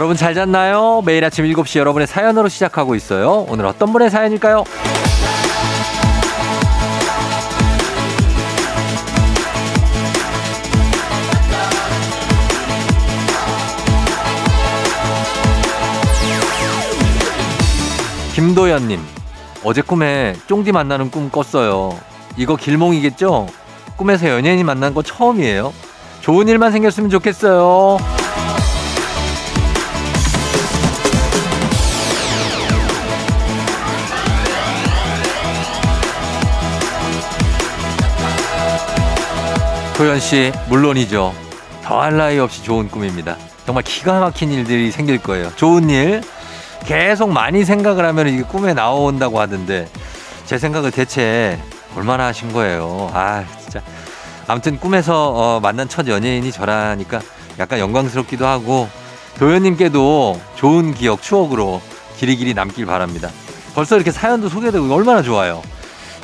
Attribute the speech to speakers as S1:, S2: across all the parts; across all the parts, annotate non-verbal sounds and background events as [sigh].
S1: 여러분 잘 잤나요? 매일 아침 7시 여러분의 사연으로 시작하고 있어요. 오늘 어떤 분의 사연일까요? 김도연님, 어제 꿈에 쫑디 만나는 꿈 꿨어요. 이거 길몽이겠죠? 꿈에서 연예인이 만난 거 처음이에요. 좋은 일만 생겼으면 좋겠어요. 도현 씨, 물론이죠. 더할 나위 없이 좋은 꿈입니다. 정말 기가 막힌 일들이 생길 거예요. 좋은 일 계속 많이 생각을 하면 이게 꿈에 나온다고 하던데 제 생각을 대체 얼마나 하신 거예요. 아, 진짜. 아무튼 꿈에서 어, 만난 첫 연예인이 저라니까 약간 영광스럽기도 하고 도현님께도 좋은 기억, 추억으로 길이길이 남길 바랍니다. 벌써 이렇게 사연도 소개되고 얼마나 좋아요.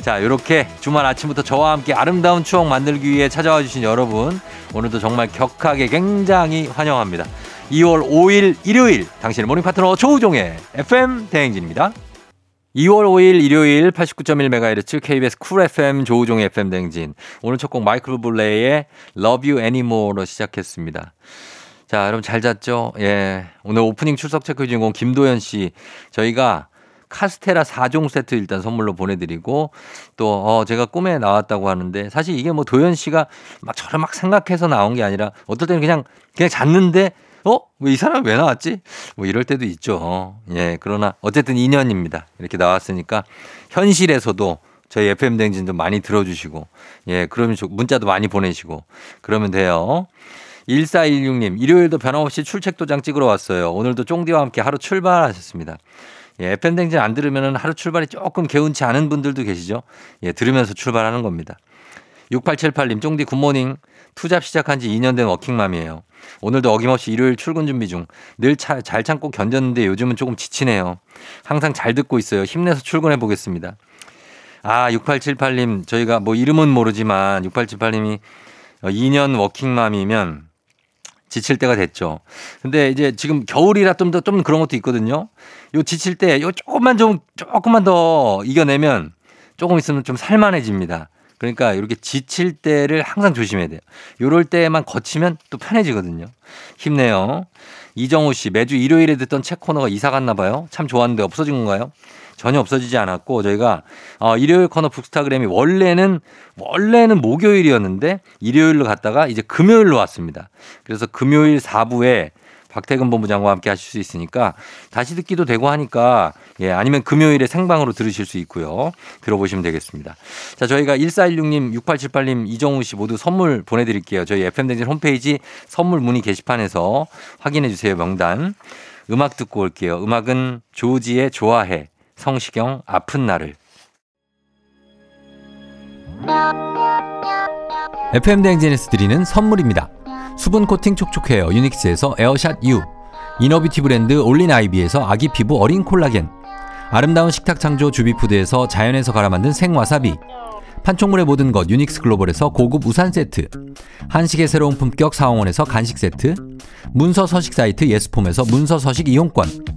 S1: 자, 이렇게 주말 아침부터 저와 함께 아름다운 추억 만들기 위해 찾아와 주신 여러분, 오늘도 정말 격하게 굉장히 환영합니다. 2월 5일 일요일, 당신의 모닝 파트너 조우종의 FM 대행진입니다. 2월 5일 일요일 89.1MHz KBS 쿨 FM 조우종의 FM 대행진. 오늘 첫 곡 마이클 부블레의 Love You Anymore로 시작했습니다. 자, 여러분 잘 잤죠? 예. 오늘 오프닝 출석 체크 주인공 김도현 씨. 저희가 카스테라 4종 세트 일단 선물로 보내드리고 또 어, 제가 꿈에 나왔다고 하는데 사실 이게 뭐 도현 씨가 막 저를 막 생각해서 나온 게 아니라 어떨 때는 그냥 그냥 잤는데 어? 왜 이 사람 왜 나왔지? 뭐 이럴 때도 있죠. 예, 그러나 어쨌든 인연입니다. 이렇게 나왔으니까 현실에서도 저희 FM 댕진 좀 많이 들어주시고 예, 그러면 문자도 많이 보내시고 그러면 돼요. 1416님, 일요일도 변함없이 출첵 도장 찍으러 왔어요. 오늘도 쫑디와 함께 하루 출발하셨습니다. 예, FM댕진 안 들으면 하루 출발이 조금 개운치 않은 분들도 계시죠? 예, 들으면서 출발하는 겁니다. 6878님, 쫑디 굿모닝. 투잡 시작한 지 2년 된 워킹맘이에요. 오늘도 어김없이 일요일 출근 준비 중. 늘 잘 참고 견뎠는데 요즘은 조금 지치네요. 항상 잘 듣고 있어요. 힘내서 출근해 보겠습니다. 아, 6878님, 저희가 뭐 이름은 모르지만 6878님이 2년 워킹맘이면 지칠 때가 됐죠. 근데 이제 지금 겨울이라 좀더좀 그런 것도 있거든요. 요 지칠 때 요 조금만 좀 조금만 더 이겨내면 조금 있으면 좀 살만해집니다. 그러니까 이렇게 지칠 때를 항상 조심해야 돼요. 요럴 때만 거치면 또 편해지거든요. 힘내요. 이정우 씨 매주 일요일에 듣던 책 코너가 이사 갔나 봐요. 참 좋았는데 없어진 건가요? 전혀 없어지지 않았고 저희가 어, 일요일 코너 북스타그램이 원래는 원래는 목요일이었는데 일요일로 갔다가 이제 금요일로 왔습니다. 그래서 금요일 4부에 박태근 본부장과 함께 하실 수 있으니까 다시 듣기도 되고 하니까 예, 아니면 금요일에 생방으로 들으실 수 있고요. 들어보시면 되겠습니다. 자, 저희가 1416님, 6878님, 이정우 씨 모두 선물 보내드릴게요. 저희 FM 대행진 홈페이지 선물 문의 게시판에서 확인해 주세요. 명단. 음악 듣고 올게요. 음악은 조지의 좋아해. 성시경 아픈 날을 FM 대행진에서 드리는 선물입니다. 수분 코팅 촉촉 헤어 유닉스에서 에어샷 U. inner beauty 브랜드 올린 아이비에서 아기 피부 어린 콜라겐. 아름다운 식탁 창조 주비푸드에서 자연에서 갈아 만든 생와사비. 판촉물의 모든 것 유닉스 글로벌에서 고급 우산 세트. 한식의 새로운 품격 사원에서 간식 세트. 문서 서식 사이트 예스폼에서 문서 서식 이용권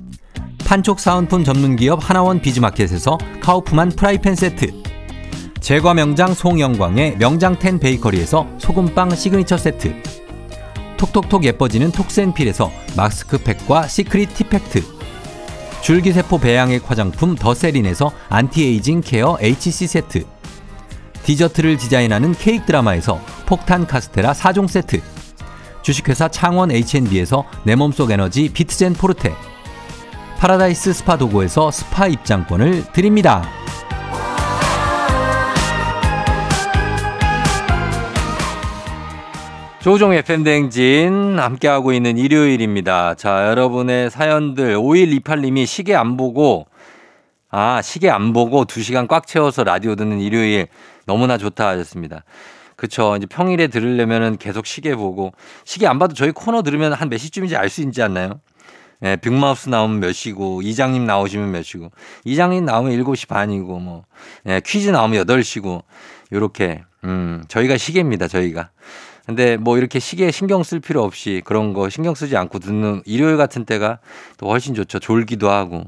S1: 판촉 사은품 전문 기업 하나원 비즈마켓에서 카우프만 프라이팬 세트. 제과 명장 송영광의 명장 텐 베이커리에서 소금빵 시그니처 세트. 톡톡톡 예뻐지는 톡센필에서 마스크팩과 시크릿 티팩트.
S2: 줄기세포 배양액 화장품 더세린에서 anti-aging care HC 세트. 디저트를 디자인하는 케이크 드라마에서 폭탄 카스테라 4종 세트. 주식회사 창원 H&B에서 내 몸속 에너지 비트젠 포르테 파라다이스 스파 도고에서 스파 입장권을 드립니다.
S1: 조종의 FM대행진 함께하고 있는 일요일입니다. 자, 여러분의 사연들 5128님이 시계 안 보고 아, 시계 안 보고 2시간 꽉 채워서 라디오 듣는 일요일 너무나 좋다 하셨습니다. 그쵸. 이제 평일에 들으려면은 계속 시계 보고 시계 안 봐도 저희 코너 들으면 한 몇 시쯤인지 알 수 있지 않나요? 예, 빅마우스 나오면 몇 시고, 이장님 나오시면 몇 시고, 이장님 나오면 7시 반이고, 뭐, 예, 퀴즈 나오면 8시고, 요렇게, 음, 저희가 시계입니다, 저희가. 근데 뭐 이렇게 시계에 신경 쓸 필요 없이 그런 거 신경 쓰지 않고 듣는 일요일 같은 때가 또 훨씬 좋죠. 졸기도 하고.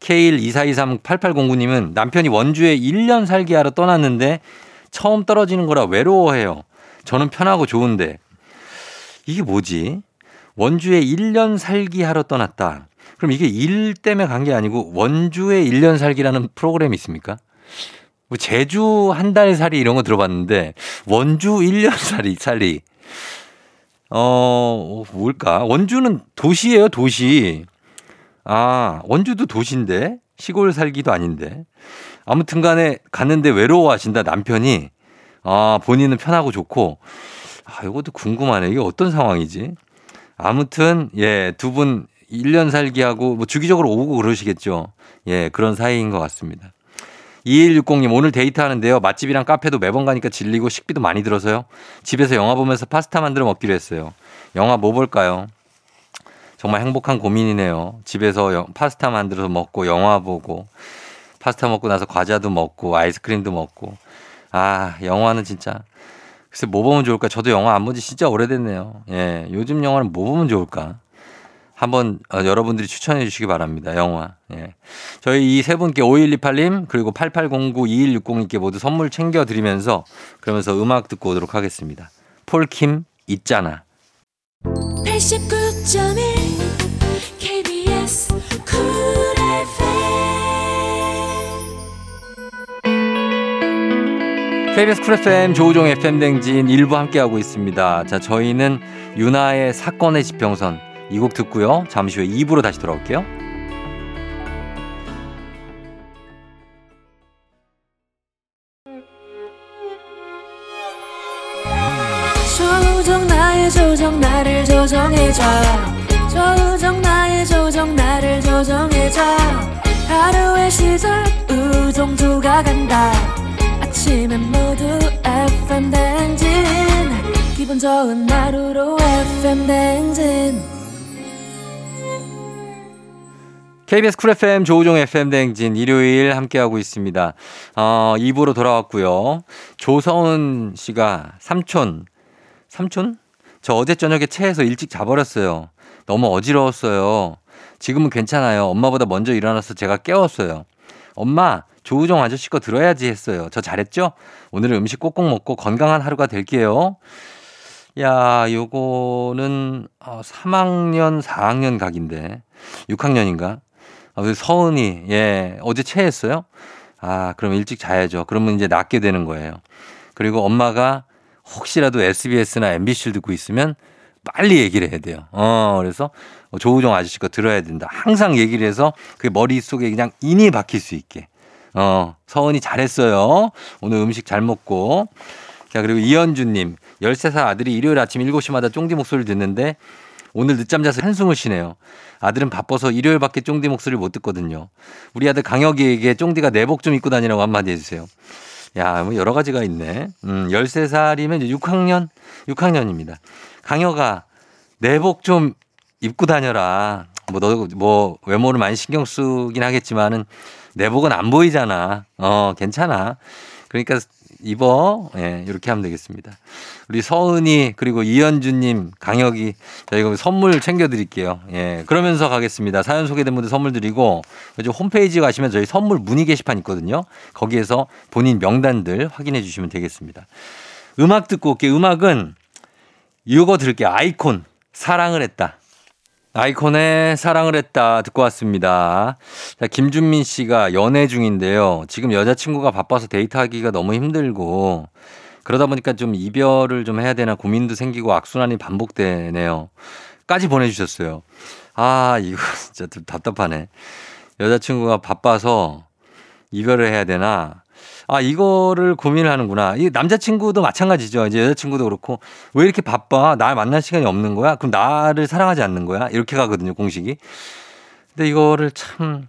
S1: K124238809님은 남편이 원주에 1년 살기 하러 떠났는데 처음 떨어지는 거라 외로워해요. 저는 편하고 좋은데. 이게 뭐지? 원주에 1년 살기 하러 떠났다. 그럼 이게 일 때문에 간 게 아니고 원주에 1년 살기라는 프로그램이 있습니까? 뭐 제주 한 달 살이 이런 거 들어봤는데 원주 1년 살이 살이 어 뭘까? 원주는 도시예요, 도시. 아, 원주도 도시인데 시골 살기도 아닌데. 아무튼 간에 갔는데 외로워하신다 남편이. 아, 본인은 편하고 좋고. 아, 이것도 궁금하네. 이게 어떤 상황이지? 아무튼 예, 두 분 1년 살기하고 뭐 주기적으로 오고 그러시겠죠. 예, 그런 사이인 것 같습니다. 2160님 오늘 데이트 하는데요. 맛집이랑 카페도 매번 가니까 질리고 식비도 많이 들어서요. 집에서 영화 보면서 파스타 만들어 먹기로 했어요. 영화 뭐 볼까요? 정말 행복한 고민이네요. 집에서 파스타 만들어서 먹고 영화 보고 파스타 먹고 나서 과자도 먹고 아이스크림도 먹고 아 영화는 진짜 글쎄 뭐 보면 좋을까? 저도 영화 안 본 지 진짜 오래됐네요. 예, 요즘 영화는 뭐 보면 좋을까? 한번 어, 여러분들이 추천해 주시기 바랍니다. 영화. 예. 저희 이 세 분께 5128님 그리고 8809-2160님께 모두 선물 챙겨 드리면서 그러면서 음악 듣고 오도록 하겠습니다. 폴킴 있잖아. 89.1 KBS 쿨 FM 조우종 FM 댕진 일부 함께하고 있습니다. 자, 저희는 유나의 사건의 지평선 이 곡 듣고요. 잠시 후에 2부로 다시 돌아올게요. 조정 나의 조정 나를 조정해줘 조정 나의 조정 나를 조정해줘 하루의 시절 우정조가 간다 아침엔 모두 FM 댕진 기분 좋은 하루로 FM 댕진 KBS 쿨 FM 조우종 FM 대행진 일요일 함께하고 있습니다. 어, 2부로 돌아왔고요. 조서은 씨가 삼촌, 삼촌? 저 어제 저녁에 체해서 일찍 자버렸어요. 너무 어지러웠어요. 지금은 괜찮아요. 엄마보다 먼저 일어나서 제가 깨웠어요. 엄마, 조우종 아저씨 거 들어야지 했어요. 저 잘했죠? 오늘은 음식 꼭꼭 먹고 건강한 하루가 될게요. 야, 요거는 3학년, 어, 4학년 각인데 6학년인가? 아, 그 서은이, 예, 어제 체했어요? 아, 그럼 일찍 자야죠. 그러면 이제 낫게 되는 거예요. 그리고 엄마가 혹시라도 SBS나 MBC를 듣고 있으면 빨리 얘기를 해야 돼요. 어, 그래서 조우정 아저씨 거 들어야 된다. 항상 얘기를 해서 그 머릿속에 그냥 인이 박힐 수 있게. 어, 서은이 잘했어요. 오늘 음식 잘 먹고. 자, 그리고 이현주님, 13살 아들이 일요일 아침 7시마다 쫑디 목소리를 듣는데 오늘 늦잠 자서 한숨을 쉬네요. 아들은 바빠서 일요일밖에 쫑디 목소리를 못 듣거든요. 우리 아들 강혁이에게 쫑디가 내복 좀 입고 다니라고 한마디 해주세요. 야, 뭐 여러 가지가 있네. 음, 13살이면 이제 6학년? 6학년입니다. 강혁아, 내복 좀 입고 다녀라. 뭐, 너, 뭐, 외모를 많이 신경 쓰긴 하겠지만은 내복은 안 보이잖아. 어, 괜찮아. 그러니까 입어. 예, 이렇게 하면 되겠습니다. 우리 서은이 그리고 이현주님, 강혁이 저희가 선물 챙겨드릴게요. 예, 그러면서 가겠습니다. 사연 소개된 분들 선물 드리고 이제 홈페이지 가시면 저희 선물 문의 게시판 있거든요. 거기에서 본인 명단들 확인해 주시면 되겠습니다. 음악 듣고 올게요. 음악은 이거 들을게요. 아이콘 사랑을 했다. 아이콘의 사랑을 했다 듣고 왔습니다. 자, 김준민 씨가 연애 중인데요. 지금 여자친구가 바빠서 데이트하기가 너무 힘들고 그러다 보니까 좀 이별을 좀 해야 되나 고민도 생기고 악순환이 반복되네요. 까지 보내주셨어요. 아, 이거 [laughs] 진짜 좀 답답하네. 여자친구가 바빠서 이별을 해야 되나? 아, 이거를 고민을 하는구나. 이 남자친구도 마찬가지죠. 이제 여자친구도 그렇고 왜 이렇게 바빠? 날 만날 시간이 없는 거야? 그럼 나를 사랑하지 않는 거야? 이렇게 가거든요, 공식이. 근데 이거를 참,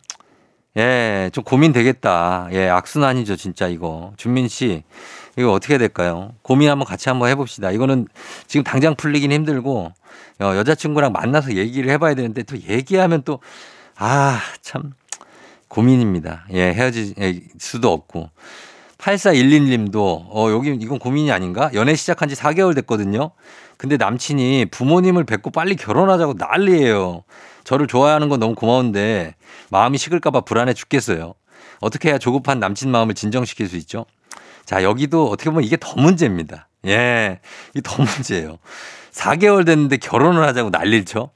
S1: 예, 좀 고민되겠다. 예, 악순환이죠, 진짜 이거. 준민 씨, 이거 어떻게 될까요? 고민 한번 같이 한번 해봅시다. 이거는 지금 당장 풀리긴 힘들고, 어, 여자친구랑 만나서 얘기를 해봐야 되는데 또 얘기하면 또, 아, 참, 고민입니다. 예, 헤어질 수도 없고. 8411님도, 어, 여기 이건 고민이 아닌가? 연애 시작한 지 4개월 됐거든요. 근데 남친이 부모님을 뵙고 빨리 결혼하자고 난리예요. 저를 좋아하는 건 너무 고마운데 마음이 식을까 봐 불안해 죽겠어요. 어떻게 해야 조급한 남친 마음을 진정시킬 수 있죠? 자, 여기도 어떻게 보면 이게 더 문제입니다. 예, 이게 더 문제예요. 4개월 됐는데 결혼을 하자고 난리를 쳐?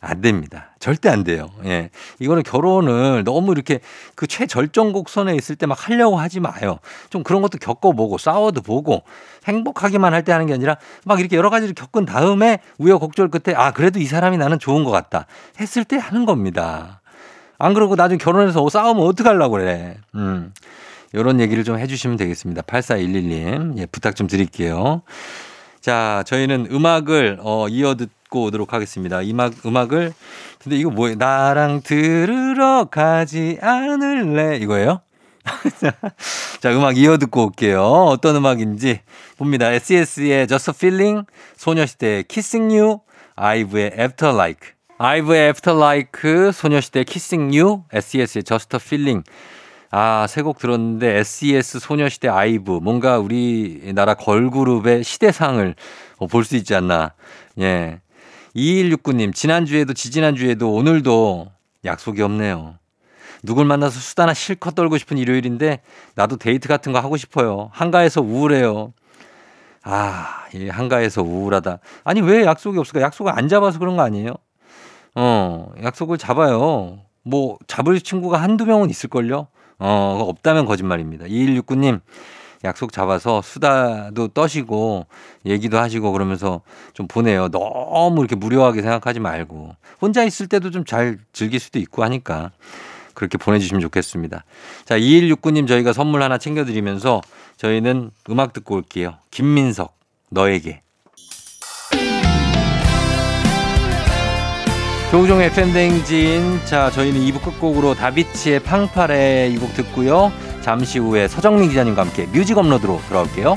S1: 안 됩니다. 절대 안 돼요. 예. 이거는 결혼을 너무 이렇게 그 최절정 곡선에 있을 때 막 하려고 하지 마요. 좀 그런 것도 겪어보고 싸워도 보고 행복하기만 할 때 하는 게 아니라 막 이렇게 여러 가지를 겪은 다음에 우여곡절 끝에 아, 그래도 이 사람이 나는 좋은 것 같다. 했을 때 하는 겁니다. 안 그러고 나중에 결혼해서 싸우면 어떡하려고 그래. 음. 요런 얘기를 좀 해주시면 되겠습니다. 8411님. 예, 부탁 좀 드릴게요. 자, 저희는 음악을 어, 이어 듣고 오도록 하겠습니다. 음악, 음악을. 근데 이거 뭐예요? 나랑 들으러 가지 않을래? 이거예요? [laughs] 자, 음악 이어 듣고 올게요. 어떤 음악인지 봅니다. SES의 Just a Feeling, 소녀시대의 Kissing You, 아이브의 After Like. 아이브의 After Like, 소녀시대의 Kissing You, SES의 Just a Feeling. 아, 세 곡 들었는데 SES 소녀시대 아이브 뭔가 우리나라 걸그룹의 시대상을 볼 수 있지 않나. 예. 2169님, 지난주에도 지지난주에도 오늘도 약속이 없네요. 누굴 만나서 수다나 실컷 떨고 싶은 일요일인데 나도 데이트 같은 거 하고 싶어요. 한가해서 우울해요. 아, 이 한가해서 우울하다. 아니, 왜 약속이 없을까? 약속을 안 잡아서 그런 거 아니에요? 어, 약속을 잡아요. 뭐, 잡을 친구가 한두 명은 있을걸요? 어, 없다면 거짓말입니다. 2169님, 약속 잡아서 수다도 떠시고 얘기도 하시고 그러면서 좀 보내요. 너무 이렇게 무료하게 생각하지 말고. 혼자 있을 때도 좀 잘 즐길 수도 있고 하니까 그렇게 보내주시면 좋겠습니다. 자, 2169님 저희가 선물 하나 챙겨드리면서 저희는 음악 듣고 올게요. 김민석, 너에게. 조우종의 팬댕진. 자, 저희는 2부 끝곡으로 다비치의 팡파레 이 곡 듣고요. 잠시 후에 서정민 기자님과 함께 뮤직 업로드로 돌아올게요.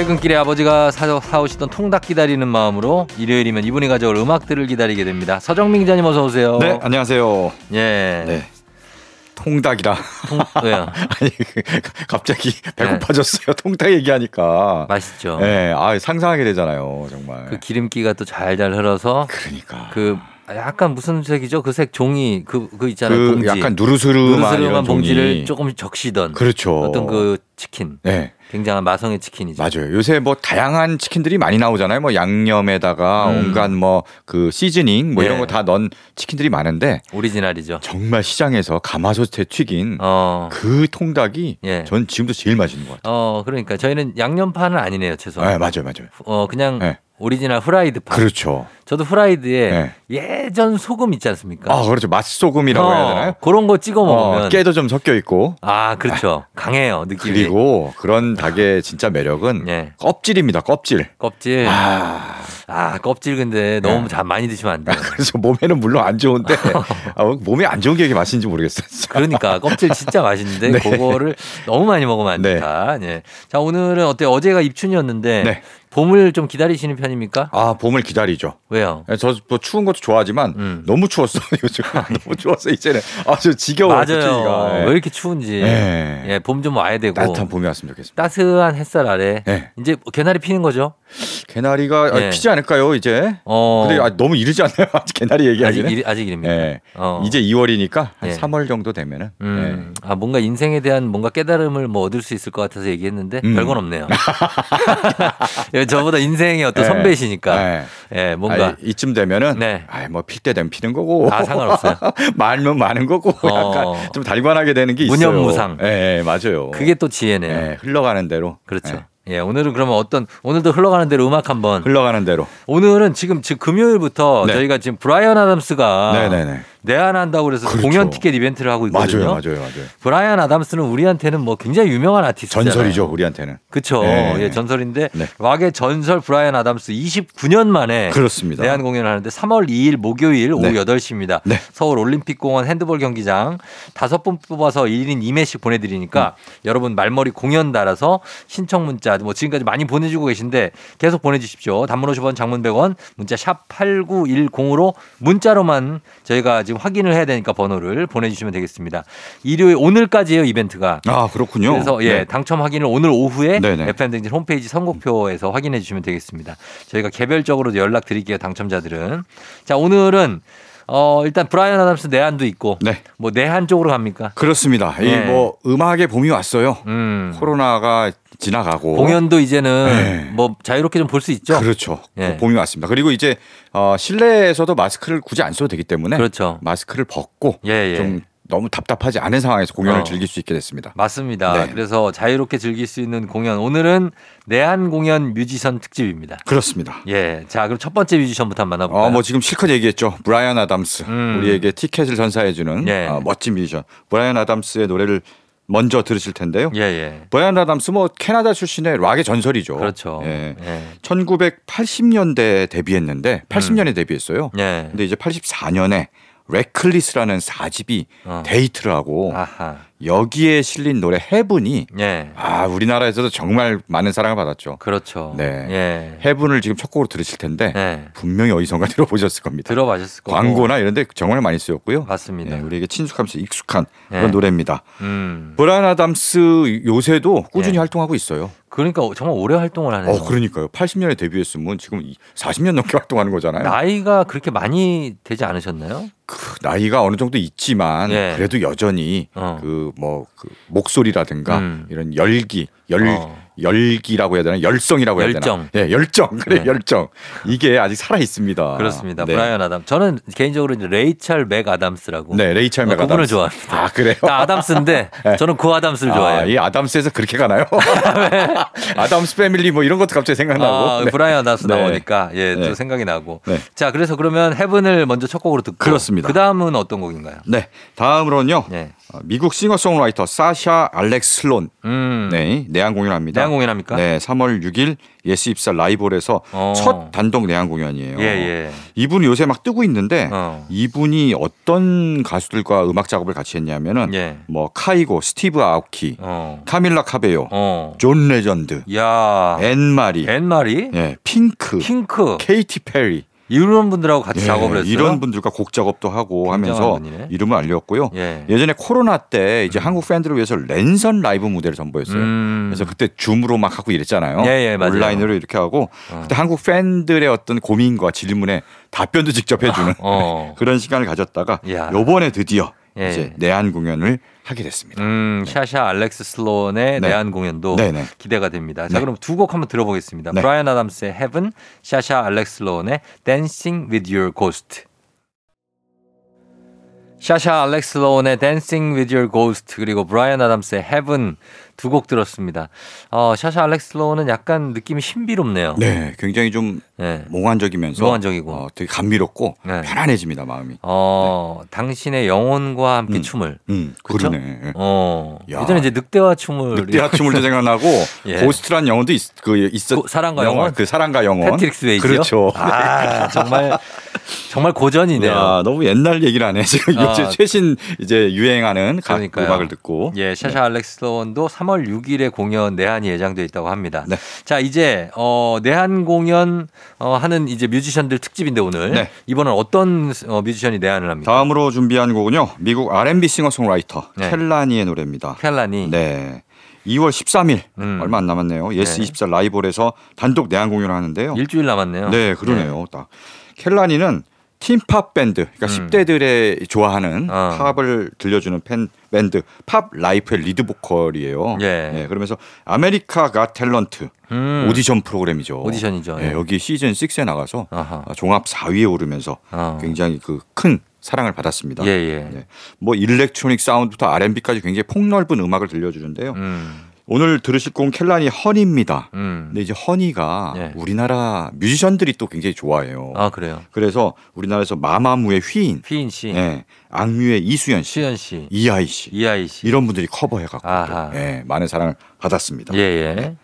S1: 퇴근길에 아버지가 사, 사오시던 통닭 기다리는 마음으로 일요일이면 이분이 가져올 음악들을 기다리게 됩니다. 서정민 기자님 어서 오세요.
S3: 네, 안녕하세요.
S1: 예.
S3: 네. 통닭이라.
S1: 통, 왜요? [laughs]
S3: 아니, 그, 갑자기 배고파졌어요. 통닭 얘기하니까.
S1: 맛있죠.
S3: 네, 아, 상상하게 되잖아요, 정말.
S1: 그 기름기가 또 잘잘 흘러서
S3: 그러니까.
S1: 그 약간 무슨 색이죠? 그 색 종이 그그 있잖아요.
S3: 그
S1: 봉지.
S3: 약간 누르스름한
S1: 봉지를. 조금 적시던
S3: 그렇죠.
S1: 어떤 그 치킨.
S3: 네.
S1: 굉장한 마성의 치킨이죠.
S3: 맞아요. 요새 뭐 다양한 치킨들이 많이 나오잖아요. 뭐 양념에다가
S1: 음.
S3: 온갖 뭐 그 seasoning 뭐 이런
S1: 예.
S3: 거다 넣은 치킨들이 많은데
S1: 오리지널이죠.
S3: 정말 시장에서 가마솥에 튀긴
S1: 어.
S3: 그 통닭이
S1: 예.
S3: 전 지금도 제일 맛있는 것 같아요.
S1: 어, 그러니까 저희는 양념파는 아니네요, 죄송.
S3: 네, 맞아요, 맞아요.
S1: 어, 그냥
S3: 네.
S1: 오리지널 후라이드파.
S3: 그렇죠.
S1: 저도 후라이드에
S3: 네.
S1: 예전 소금 있지 않습니까?
S3: 아, 그렇죠. 맛소금이라고 해야 되나요?
S1: 그런 거 찍어 먹으면
S3: 어, 깨도 좀 섞여 있고.
S1: 아, 그렇죠. 강해요, 느낌이.
S3: 그리고 그런 닭의 진짜 매력은
S1: 예.
S3: 껍질입니다. 껍질.
S1: 껍질. 아,
S3: 아,
S1: 껍질 근데 너무
S3: 네.
S1: 잘 많이 드시면 안 돼요.
S3: 그래서 몸에는 물론 안 좋은데 [laughs] 아, 몸에 안 좋은 게 이게 맛있는지 모르겠어요.
S1: 그러니까 껍질 진짜 [laughs] 맛있는데
S3: 네.
S1: 그거를 너무 많이 먹으면 안
S3: 네.
S1: 된다. 예. 자, 오늘은 어때요? 어제가 입춘이었는데
S3: 네.
S1: 봄을 좀 기다리시는 편입니까?
S3: 아, 봄을 기다리죠.
S1: 왜요?
S3: 저뭐 추운 것도 좋아하지만
S1: 음.
S3: 너무 추웠어 [laughs] 요즘 너무 추워서 이제는 아저 지겨워
S1: 맞아요.
S3: 예.
S1: 왜 이렇게 추운지.
S3: 예.
S1: 예, 봄 좀 와야 되고.
S3: 따뜻한 봄이 왔으면 좋겠습니다.
S1: 따스한 햇살 아래
S3: 예.
S1: 이제 개나리 피는 거죠?
S3: 개나리가 아,
S1: 예.
S3: 피지 않을까요 이제?
S1: 어.
S3: 근데 아, 너무 이르지 않나요? [laughs] 아직 개나리
S1: 아직
S3: 얘기하기는.
S1: 일, 아직 일입니다.
S3: 예.
S1: 어.
S3: 이제 2월이니까 한
S1: 예.
S3: 3월 정도 되면은.
S1: 음, 아 뭔가 인생에 대한 뭔가 깨달음을 뭐 얻을 수 있을 것 같아서 얘기했는데
S3: 음.
S1: 별건 없네요. [laughs] 예, 저보다 인생의 어떤
S3: 예.
S1: 선배시니까
S3: 예.
S1: 예, 뭔가
S3: 아, 이쯤 되면은
S1: 네.
S3: 아, 뭐필 때 되면 피는 거고.
S1: 아, 상관없어요. [laughs]
S3: 말면 많은 거고.
S1: 어.
S3: 약간 좀 달관하게 되는 게 있어요.
S1: 무념무상.
S3: 예, 예, 맞아요.
S1: 그게 또 지혜네요.
S3: 예, 흘러가는 대로.
S1: 그렇죠.
S3: 예,
S1: 예, 오늘은 그러면 어떤 오늘도 흘러가는 대로 음악 한번.
S3: 흘러가는 대로.
S1: 오늘은 지금 지금 금요일부터
S3: 네.
S1: 저희가 지금 브라이언 아담스가
S3: 네네네.
S1: 내한한다고 그래서
S3: 그렇죠.
S1: 공연 티켓 이벤트를 하고 있거든요.
S3: 맞아요, 맞아요, 맞아요.
S1: 브라이언 아담스는 우리한테는 뭐 굉장히 유명한 아티스트잖아요.
S3: 전설이죠, 우리한테는.
S1: 그쵸.
S3: 네.
S1: 예, 전설인데
S3: 네.
S1: 락의 전설 브라이언 아담스 29년 만에
S3: 그렇습니다.
S1: 내한 공연을 하는데 3월 2일 목요일 오후
S3: 네.
S1: 8시입니다.
S3: 네.
S1: 서울 올림픽공원 핸드볼 경기장 다섯 분 뽑아서 1인 2매씩 보내드리니까
S3: 음.
S1: 여러분 말머리 공연 달아서 신청 문자 뭐 지금까지 많이 보내주고 계신데 계속 보내주십시오. 단문 50원 장문 100원 문자 샵 8910으로 문자로만 저희가 지금 확인을 해야 되니까 번호를 보내주시면 되겠습니다. 일요일 오늘까지예요 이벤트가.
S3: 아, 그렇군요.
S1: 그래서 예
S3: 네.
S1: 당첨 확인을 오늘 오후에
S3: 네네.
S1: FM 댕진 홈페이지 선곡표에서 확인해 주시면 되겠습니다. 저희가 개별적으로 연락 드릴게요 당첨자들은. 자 오늘은 어 일단 브라이언 아담스 내한도 있고
S3: 네.
S1: 뭐 내한 쪽으로 갑니까?
S3: 그렇습니다.
S1: 네.
S3: 이뭐 음악의 봄이 왔어요.
S1: 음.
S3: 코로나가 지나가고
S1: 공연도 이제는
S3: 네.
S1: 뭐 자유롭게 좀 볼 수 있죠.
S3: 그렇죠.
S1: 예.
S3: 그 봄이 왔습니다. 그리고 이제 어, 실내에서도 마스크를 굳이 안 써도 되기 때문에
S1: 그렇죠.
S3: 마스크를 벗고
S1: 예, 예.
S3: 좀 너무 답답하지 않은 상황에서 공연을
S1: 어.
S3: 즐길 수 있게 됐습니다.
S1: 맞습니다.
S3: 네.
S1: 그래서 자유롭게 즐길 수 있는 공연 오늘은 내한 공연 뮤지션 특집입니다.
S3: 그렇습니다.
S1: 예. 자 그럼 첫 번째 뮤지션부터 한번 만나볼까요?
S3: 어, 뭐 지금 실컷 얘기했죠. 브라이언 아담스.
S1: 음.
S3: 우리에게 티켓을 선사해주는
S1: 예.
S3: 어, 멋진 뮤지션. 브라이언 아담스의 노래를 먼저 들으실 텐데요.
S1: 예 예.
S3: 브라이언 아담스 뭐 캐나다 출신의 락의 전설이죠.
S1: 그렇죠.
S3: 예.
S1: 예.
S3: 1980년대에 데뷔했는데 80년에 데뷔했어요.
S1: 예.
S3: 근데 이제 84년에 Reckless라는 4집이
S1: 어.
S3: 히트를 하고
S1: 아하.
S3: 여기에 실린 노래 Heaven이
S1: 예.
S3: 아 우리나라에서도 정말 많은 사랑을 받았죠.
S1: 그렇죠.
S3: 네.
S1: 예.
S3: Heaven을 지금 첫 곡으로 들으실 텐데
S1: 예.
S3: 분명히 어디선가 [laughs] 들어보셨을 겁니다.
S1: 들어봐셨을 거고.
S3: 광고나 이런 데 정말 많이 쓰였고요.
S1: 맞습니다.
S3: 예, 우리에게 친숙하면서 익숙한
S1: 예.
S3: 그런 노래입니다.
S1: 음.
S3: 브라이언 아담스 요새도 꾸준히
S1: 예.
S3: 활동하고 있어요.
S1: 그러니까 정말 오래 활동을 하네요.
S3: 어, 그러니까요. 80년에 데뷔했으면 지금 40년 넘게 [laughs] 활동하는 거잖아요.
S1: 나이가 그렇게 많이 되지 않으셨나요?
S3: 그 나이가 어느 정도 있지만
S1: 예.
S3: 그래도 여전히
S1: 어.
S3: 그뭐 그 목소리라든가
S1: 음.
S3: 이런 열기 열
S1: 어.
S3: 열기라고 해야 되나 열성이라고 해야
S1: 열정.
S3: 되나 예 열정 [laughs] 그래
S1: 네.
S3: 열정 이게 아직 살아 있습니다
S1: 그렇습니다.
S3: 네.
S1: 브라이언 아담. 저는 개인적으로 이제 레이첼 맥 아담스라고.
S3: 네 레이첼
S1: 어,
S3: 맥
S1: 그분을
S3: 아담스
S1: 좋아합니다.
S3: 아 그래요
S1: 다 아담스인데 [laughs]
S3: 네.
S1: 저는 그 아담스를
S3: 아,
S1: 좋아해요.
S3: 이 아담스에서 그렇게 가나요? [laughs] 아담스 패밀리 뭐 이런 것도 갑자기 생각나고.
S1: 아,
S3: 네.
S1: 브라이언 아담스
S3: 네.
S1: 나오니까 예, 또
S3: 네.
S1: 생각이 나고.
S3: 네.
S1: 자, 그래서 그러면 Heaven을 먼저 첫 곡으로 듣고
S3: 그렇습니다.
S1: 그 다음은 어떤 곡인가요?
S3: 네. 다음으로는요.
S1: 네.
S3: 어, 미국 싱어송라이터 사샤 알렉스 슬론
S1: 음.
S3: 네, 내한 공연합니다.
S1: 내한 공연합니까?
S3: 네, 3월 6일 예스 이십사 라이브홀에서
S1: 어.
S3: 첫 단독 내한 공연이에요.
S1: 예, 예.
S3: 이분이 요새 막 뜨고 있는데
S1: 어.
S3: 이분이 어떤 가수들과 음악 작업을 같이 했냐면은
S1: 예.
S3: 뭐 카이고, 스티브 아오키,
S1: 어.
S3: 카밀라 카베요,
S1: 어.
S3: 존 레전드,
S1: 야.
S3: 앤마리,
S1: 앤마리?
S3: 예, 핑크,
S1: 핑크.
S3: 케이티 페리
S1: 이런 분들하고 같이
S3: 예,
S1: 작업을 했어요.
S3: 이런 분들과 곡 작업도 하고 하면서
S1: 분이네.
S3: 이름을 알렸고요.
S1: 예.
S3: 예전에 코로나 때 이제 한국 팬들을 위해서 랜선 라이브 무대를 선보였어요.
S1: 음.
S3: 그래서 그때 줌으로 막 하고 이랬잖아요.
S1: 예, 예, 맞아요.
S3: 온라인으로 이렇게 하고
S1: 어.
S3: 그때 한국 팬들의 어떤 고민과 질문에 답변도 직접 해주는
S1: 어. [laughs]
S3: 그런 시간을 가졌다가
S1: 야.
S3: 요번에 드디어
S1: 예.
S3: 이제 내한 공연을 하게 됐습니다.
S1: 음, 샤샤 알렉스 슬론의
S3: 네.
S1: 내한 공연도
S3: 네네.
S1: 기대가 됩니다. 자,
S3: 네.
S1: 그럼 두 곡 한번 들어보겠습니다.
S3: 네.
S1: 브라이언 아담스의 Heaven, 샤샤 알렉스 슬론의 Dancing with Your Ghost. 샤샤 알렉스 슬론의 Dancing with Your Ghost 그리고 브라이언 아담스의 Heaven 두 곡 들었습니다. 어, 샤샤 알렉스 슬론은 약간 느낌이 신비롭네요.
S3: 네, 굉장히 좀
S1: 네.
S3: 몽환적이면서
S1: 몽환적이고.
S3: 어, 되게 감미롭고
S1: 네.
S3: 편안해집니다 마음이.
S1: 어, 당신의 영혼과 함께
S3: 음.
S1: 춤을.
S3: 음. 예.
S1: 어,
S3: 야.
S1: 예전에 이제 늑대와 춤을
S3: 늑대와 춤을도 생각나고 [laughs]
S1: 예.
S3: Ghost란 영혼도 있, 그 있었
S1: 고- 사랑과 영혼?
S3: 그 사랑과 영혼
S1: 패트릭 스웨이지요?
S3: 그렇죠.
S1: 아, 정말 정말 고전이네요.
S3: 야, 너무 옛날 얘기를 하네. [laughs] 지금
S1: 아.
S3: 요새 최신 이제 유행하는 각
S1: 그러니까요.
S3: 음악을 듣고.
S1: 예, 샤샤 알렉스 슬론도 3월 6일에 공연 내한이 예정돼 있다고 합니다.
S3: 네.
S1: 자, 이제 어 내한 공연 어 하는 이제 뮤지션들 특집인데 오늘
S3: 네.
S1: 이번엔 어떤 어, 뮤지션이 내한을 합니까?
S3: 다음으로 준비한 곡은요. 미국 R&B 싱어송라이터
S1: 네.
S3: 켈라니의 노래입니다.
S1: 켈라니.
S3: 네. 2월 13일
S1: 음.
S3: 얼마 안 남았네요. 예스
S1: 네.
S3: 24 라이브홀에서 단독 내한 공연을 하는데요.
S1: 일주일 남았네요.
S3: 네, 그러네요. 딱 켈라니는 teen pop 밴드, 그러니까
S1: 음.
S3: 10대들의 좋아하는
S1: 어.
S3: 팝을 들려주는 팬 밴드 팝 라이프의 리드 보컬이에요.
S1: 예.
S3: 네, 그러면서 America Got Talent
S1: 음.
S3: 오디션 프로그램이죠.
S1: 오디션이죠.
S3: 네,
S1: 예.
S3: 여기 시즌 6에 나가서
S1: 아하.
S3: 아, 종합 4위에 오르면서
S1: 어.
S3: 굉장히 그 큰 사랑을 받았습니다.
S1: 예, 예.
S3: 네. 뭐 일렉트로닉 사운드부터 R&B까지 굉장히 폭넓은 음악을 들려주는데요.
S1: 음.
S3: 오늘 들으실 곡은 켈라니 Honey입니다.
S1: 음.
S3: 근데 이제 Honey가
S1: 예.
S3: 우리나라 뮤지션들이 또 굉장히 좋아해요.
S1: 아, 그래요.
S3: 그래서 우리나라에서 마마무의 휘인,
S1: 휘인 씨,
S3: 예, 악뮤의 이수연 씨,
S1: 수연 씨,
S3: 이하이 씨
S1: 이하이 씨.
S3: 이런 분들이 커버해갖고. 또, 예, 많은 사랑을 받았습니다.
S1: 예, 예.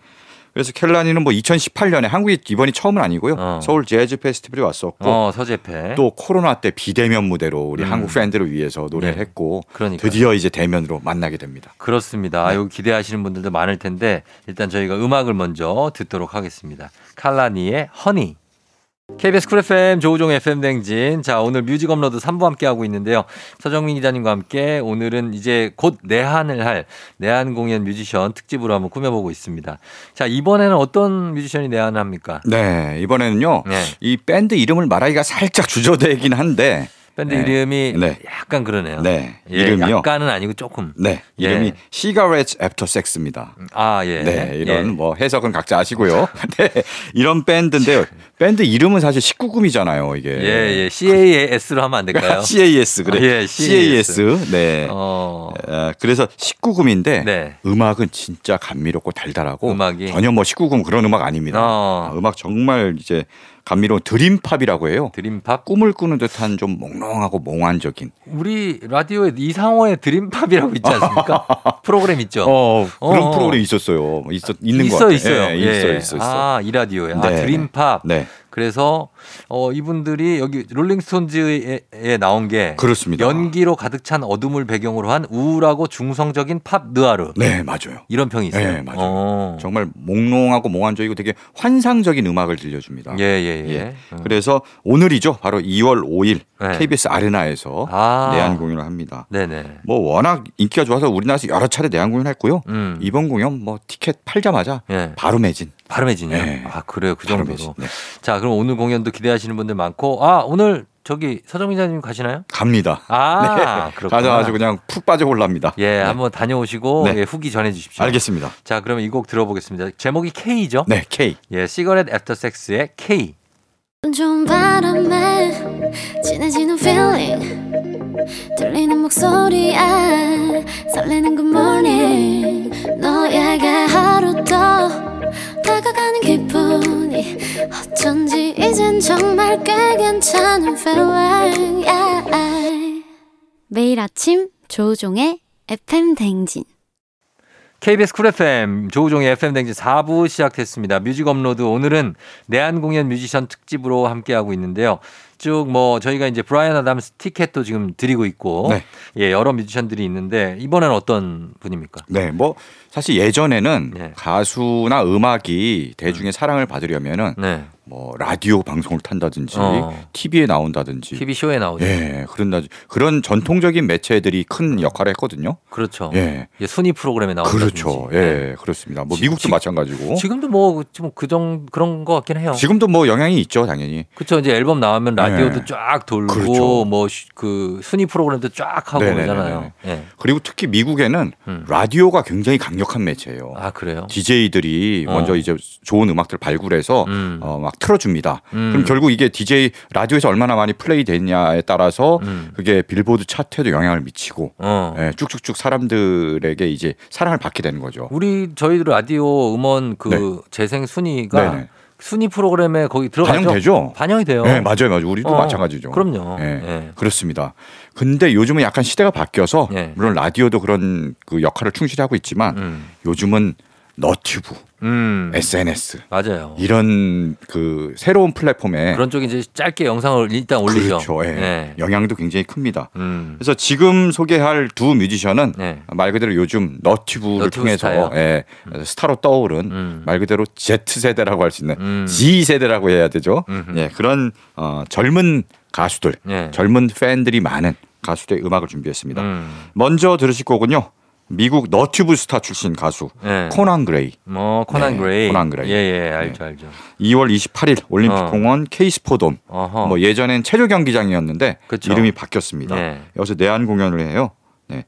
S3: 그래서 켈라니는 뭐 2018년에 한국에 이번이 처음은 아니고요.
S1: 어.
S3: 서울 재즈 페스티벌에 왔었고
S1: 어, 서재패.
S3: 또 코로나 때 비대면 무대로 우리
S1: 음.
S3: 한국 팬들을 위해서 노래를
S1: 네.
S3: 했고
S1: 그러니까요.
S3: 드디어 이제 대면으로 만나게 됩니다.
S1: 그렇습니다. 아,
S3: 네.
S1: 여기 기대하시는 분들도 많을 텐데 일단 저희가 음악을 먼저 듣도록 하겠습니다. 칼라니의 허니. KBS 쿨 FM 조우종 FM 댕진. 자, 오늘 뮤직 업로드 3부 함께 하고 있는데요. 서정민 기자님과 함께 오늘은 이제 곧 내한을 할 내한 공연 뮤지션 특집으로 한번 꾸며보고 있습니다. 자, 이번에는 어떤 뮤지션이 내한을 합니까?
S3: 네 이번에는요
S1: 네.
S3: 이 밴드 이름을 말하기가 살짝 주저되긴 한데
S1: 밴드
S3: 네.
S1: 이름이
S3: 네.
S1: 약간 그러네요.
S3: 네
S1: 예,
S3: 이름이요.
S1: 약간은 아니고 조금.
S3: 네 이름이
S1: 예.
S3: Cigarettes After Sex입니다.
S1: 아, 예.
S3: 네, 이런
S1: 예.
S3: 뭐 해석은 각자 아시고요. [laughs] 네, 이런 밴드인데요. 밴드 이름은 사실 19금이잖아요, 이게.
S1: 예, 예. CAS로 하면 안 될까요? [laughs]
S3: CAS 그래.
S1: 예, CAS.
S3: CAS. 네.
S1: 어.
S3: 어, 그래서 19금인데
S1: 네.
S3: 음악은 진짜 감미롭고 달달하고
S1: 음악이?
S3: 전혀 뭐 19금 그런 음악 아닙니다.
S1: 어.
S3: 음악 정말 이제 감미로운 dream pop이라고 해요.
S1: dream pop?
S3: 꿈을 꾸는 듯한 좀 몽롱 하고 몽환적인.
S1: 우리 라디오에 이상호의 드림팝이라고 있지 않습니까? [laughs] 프로그램 있죠.
S3: 어, 그런
S1: 어.
S3: 프로그램 있었어요. 있었 있는 것
S1: 있어
S3: 같아요.
S1: 있어요.
S3: 예, 있어
S1: 예.
S3: 있어 있어.
S1: 아, 이 라디오에. 아,
S3: 네.
S1: dream pop.
S3: 네.
S1: 그래서 어 이분들이 여기 롤링스톤즈에 에 나온 게
S3: 그렇습니다.
S1: 연기로 가득 찬 어둠을 배경으로 한 우울하고 중성적인 팝 느아르.
S3: 네, 맞아요.
S1: 이런 평이 있어요.
S3: 네, 맞아요.
S1: 어.
S3: 정말 몽롱하고 몽환적이고 되게 환상적인 음악을 들려줍니다.
S1: 예, 예, 예.
S3: 예.
S1: 음.
S3: 그래서 오늘이죠. 바로 2월 5일
S1: 네.
S3: KBS 아레나에서
S1: 아.
S3: 내한 공연을 합니다.
S1: 네 네.
S3: 뭐 워낙 인기가 좋아서 우리나라에서 여러 차례 내한 공연을 했고요.
S1: 음.
S3: 이번 공연 뭐 티켓 팔자마자
S1: 예.
S3: 바로 매진.
S1: 바로 매진되네요.
S3: 네.
S1: 아, 그래요. 그
S3: 바로
S1: 정도로.
S3: 네.
S1: 자, 그럼 오늘 공연도 기대하시는 분들 많고, 아, 오늘 저기 서정민 기자님 가시나요?
S3: 갑니다.
S1: 아, [laughs] 그렇구나.
S3: 가져가지고 그냥 푹 빠져올랍니다.
S1: 예,
S3: 네.
S1: 한번 다녀오시고
S3: 네.
S1: 예, 후기 전해 주십시오.
S3: 알겠습니다.
S1: 자, 그러면 이 곡 들어보겠습니다. 제목이 K죠?
S3: 네, K.
S1: 예, 시거렛 애프터 섹스의 K.
S4: 좋은 바람에 진해지는 feeling 들리는 목소리에 설레는 조우종의 FM 댕진
S1: KBS 쿨 FM 조우종의 FM 댕진 4부 시작됐습니다. 뮤직 업로드 오늘은 내한 공연 뮤지션 특집으로 함께하고 있는데요. 쭉 뭐 저희가 이제 브라이언 아담스 티켓도 지금 드리고 있고
S3: 네.
S1: 예, 여러 뮤지션들이 있는데 이번엔 어떤 분입니까?
S3: 네, 뭐 사실 예전에는
S1: 네.
S3: 가수나 음악이 대중의 사랑을 받으려면은
S1: 네.
S3: 뭐 라디오 방송을 탄다든지
S1: 어.
S3: TV에 나온다든지
S1: TV 쇼에 나오죠.
S3: 예, 그런다 그런 전통적인 매체들이 큰 역할을 했거든요.
S1: 그렇죠.
S3: 예.
S1: 예, 순위 프로그램에 나온다든지.
S3: 그렇죠.
S1: 네.
S3: 예, 그렇습니다. 뭐
S1: 지-
S3: 미국도
S1: 지-
S3: 마찬가지고.
S1: 지금도 뭐좀그정 그런 거 같긴 해요.
S3: 지금도 뭐 영향이 있죠, 당연히.
S1: 그렇죠. 이제 앨범 나오면
S3: 네.
S1: 라디오도 쫙 돌고
S3: 그렇죠.
S1: 뭐그 순위 프로그램도 쫙 하고. 그러잖아요. 예.
S3: 그리고 특히 미국에는
S1: 음.
S3: 라디오가 굉장히 강력한 매체예요.
S1: 아 그래요?
S3: DJ들이
S1: 어.
S3: 먼저 이제 좋은 음악들 발굴해서
S1: 음.
S3: 어, 막 틀어줍니다.
S1: 음.
S3: 그럼 결국 이게 DJ 라디오에서 얼마나 많이 플레이 됐냐에 따라서
S1: 음.
S3: 그게 빌보드 차트에도 영향을 미치고
S1: 어.
S3: 예, 쭉쭉쭉 사람들에게 이제 사랑을 받게 되는 거죠.
S1: 우리 저희 라디오 음원 그
S3: 네.
S1: 재생 순위가
S3: 네네.
S1: 순위 프로그램에 거기 들어가죠.
S3: 반영되죠?
S1: 반영이 돼요.
S3: 네, 맞아요, 맞아요. 우리도
S1: 어,
S3: 마찬가지죠.
S1: 그럼요.
S3: 예,
S1: 예.
S3: 그렇습니다. 근데 요즘은 약간 시대가 바뀌어서
S1: 예.
S3: 물론 라디오도 그런 그 역할을 충실히 하고 있지만
S1: 음.
S3: 요즘은 너튜브,
S1: 음.
S3: SNS
S1: 맞아요.
S3: 이런 그 새로운 플랫폼에
S1: 그런 쪽에 이제 짧게 영상을 일단 올리죠.
S3: 그렇죠. 예.
S1: 네.
S3: 영향도 굉장히 큽니다.
S1: 음.
S3: 그래서 지금 소개할 두 뮤지션은
S1: 네.
S3: 말 그대로 요즘 너튜브를
S1: 너튜브
S3: 통해서?
S1: 예,
S3: 스타로 떠오른
S1: 음.
S3: 말 그대로 Z 세대라고 할 수 있는
S1: 음.
S3: Z 세대라고 해야 되죠.
S1: 음흠.
S3: 예, 그런 어, 젊은 가수들,
S1: 예.
S3: 젊은 팬들이 많은 가수들의 음악을 준비했습니다.
S1: 음.
S3: 먼저 들으실 곡은요. 미국 너튜브 스타 출신 가수
S1: 예.
S3: 코난 그레이.
S1: 뭐 코난
S3: 네,
S1: 그레이.
S3: 코난 그레이.
S1: 예, 예, 알죠, 알죠.
S3: 2월 28일 올림픽
S1: 어.
S3: 공원 케이스포돔.
S1: 어허.
S3: 뭐 예전엔 체조 경기장이었는데
S1: 그쵸.
S3: 이름이 바뀌었습니다.
S1: 예.
S3: 여기서 내한 공연을 해요. 네.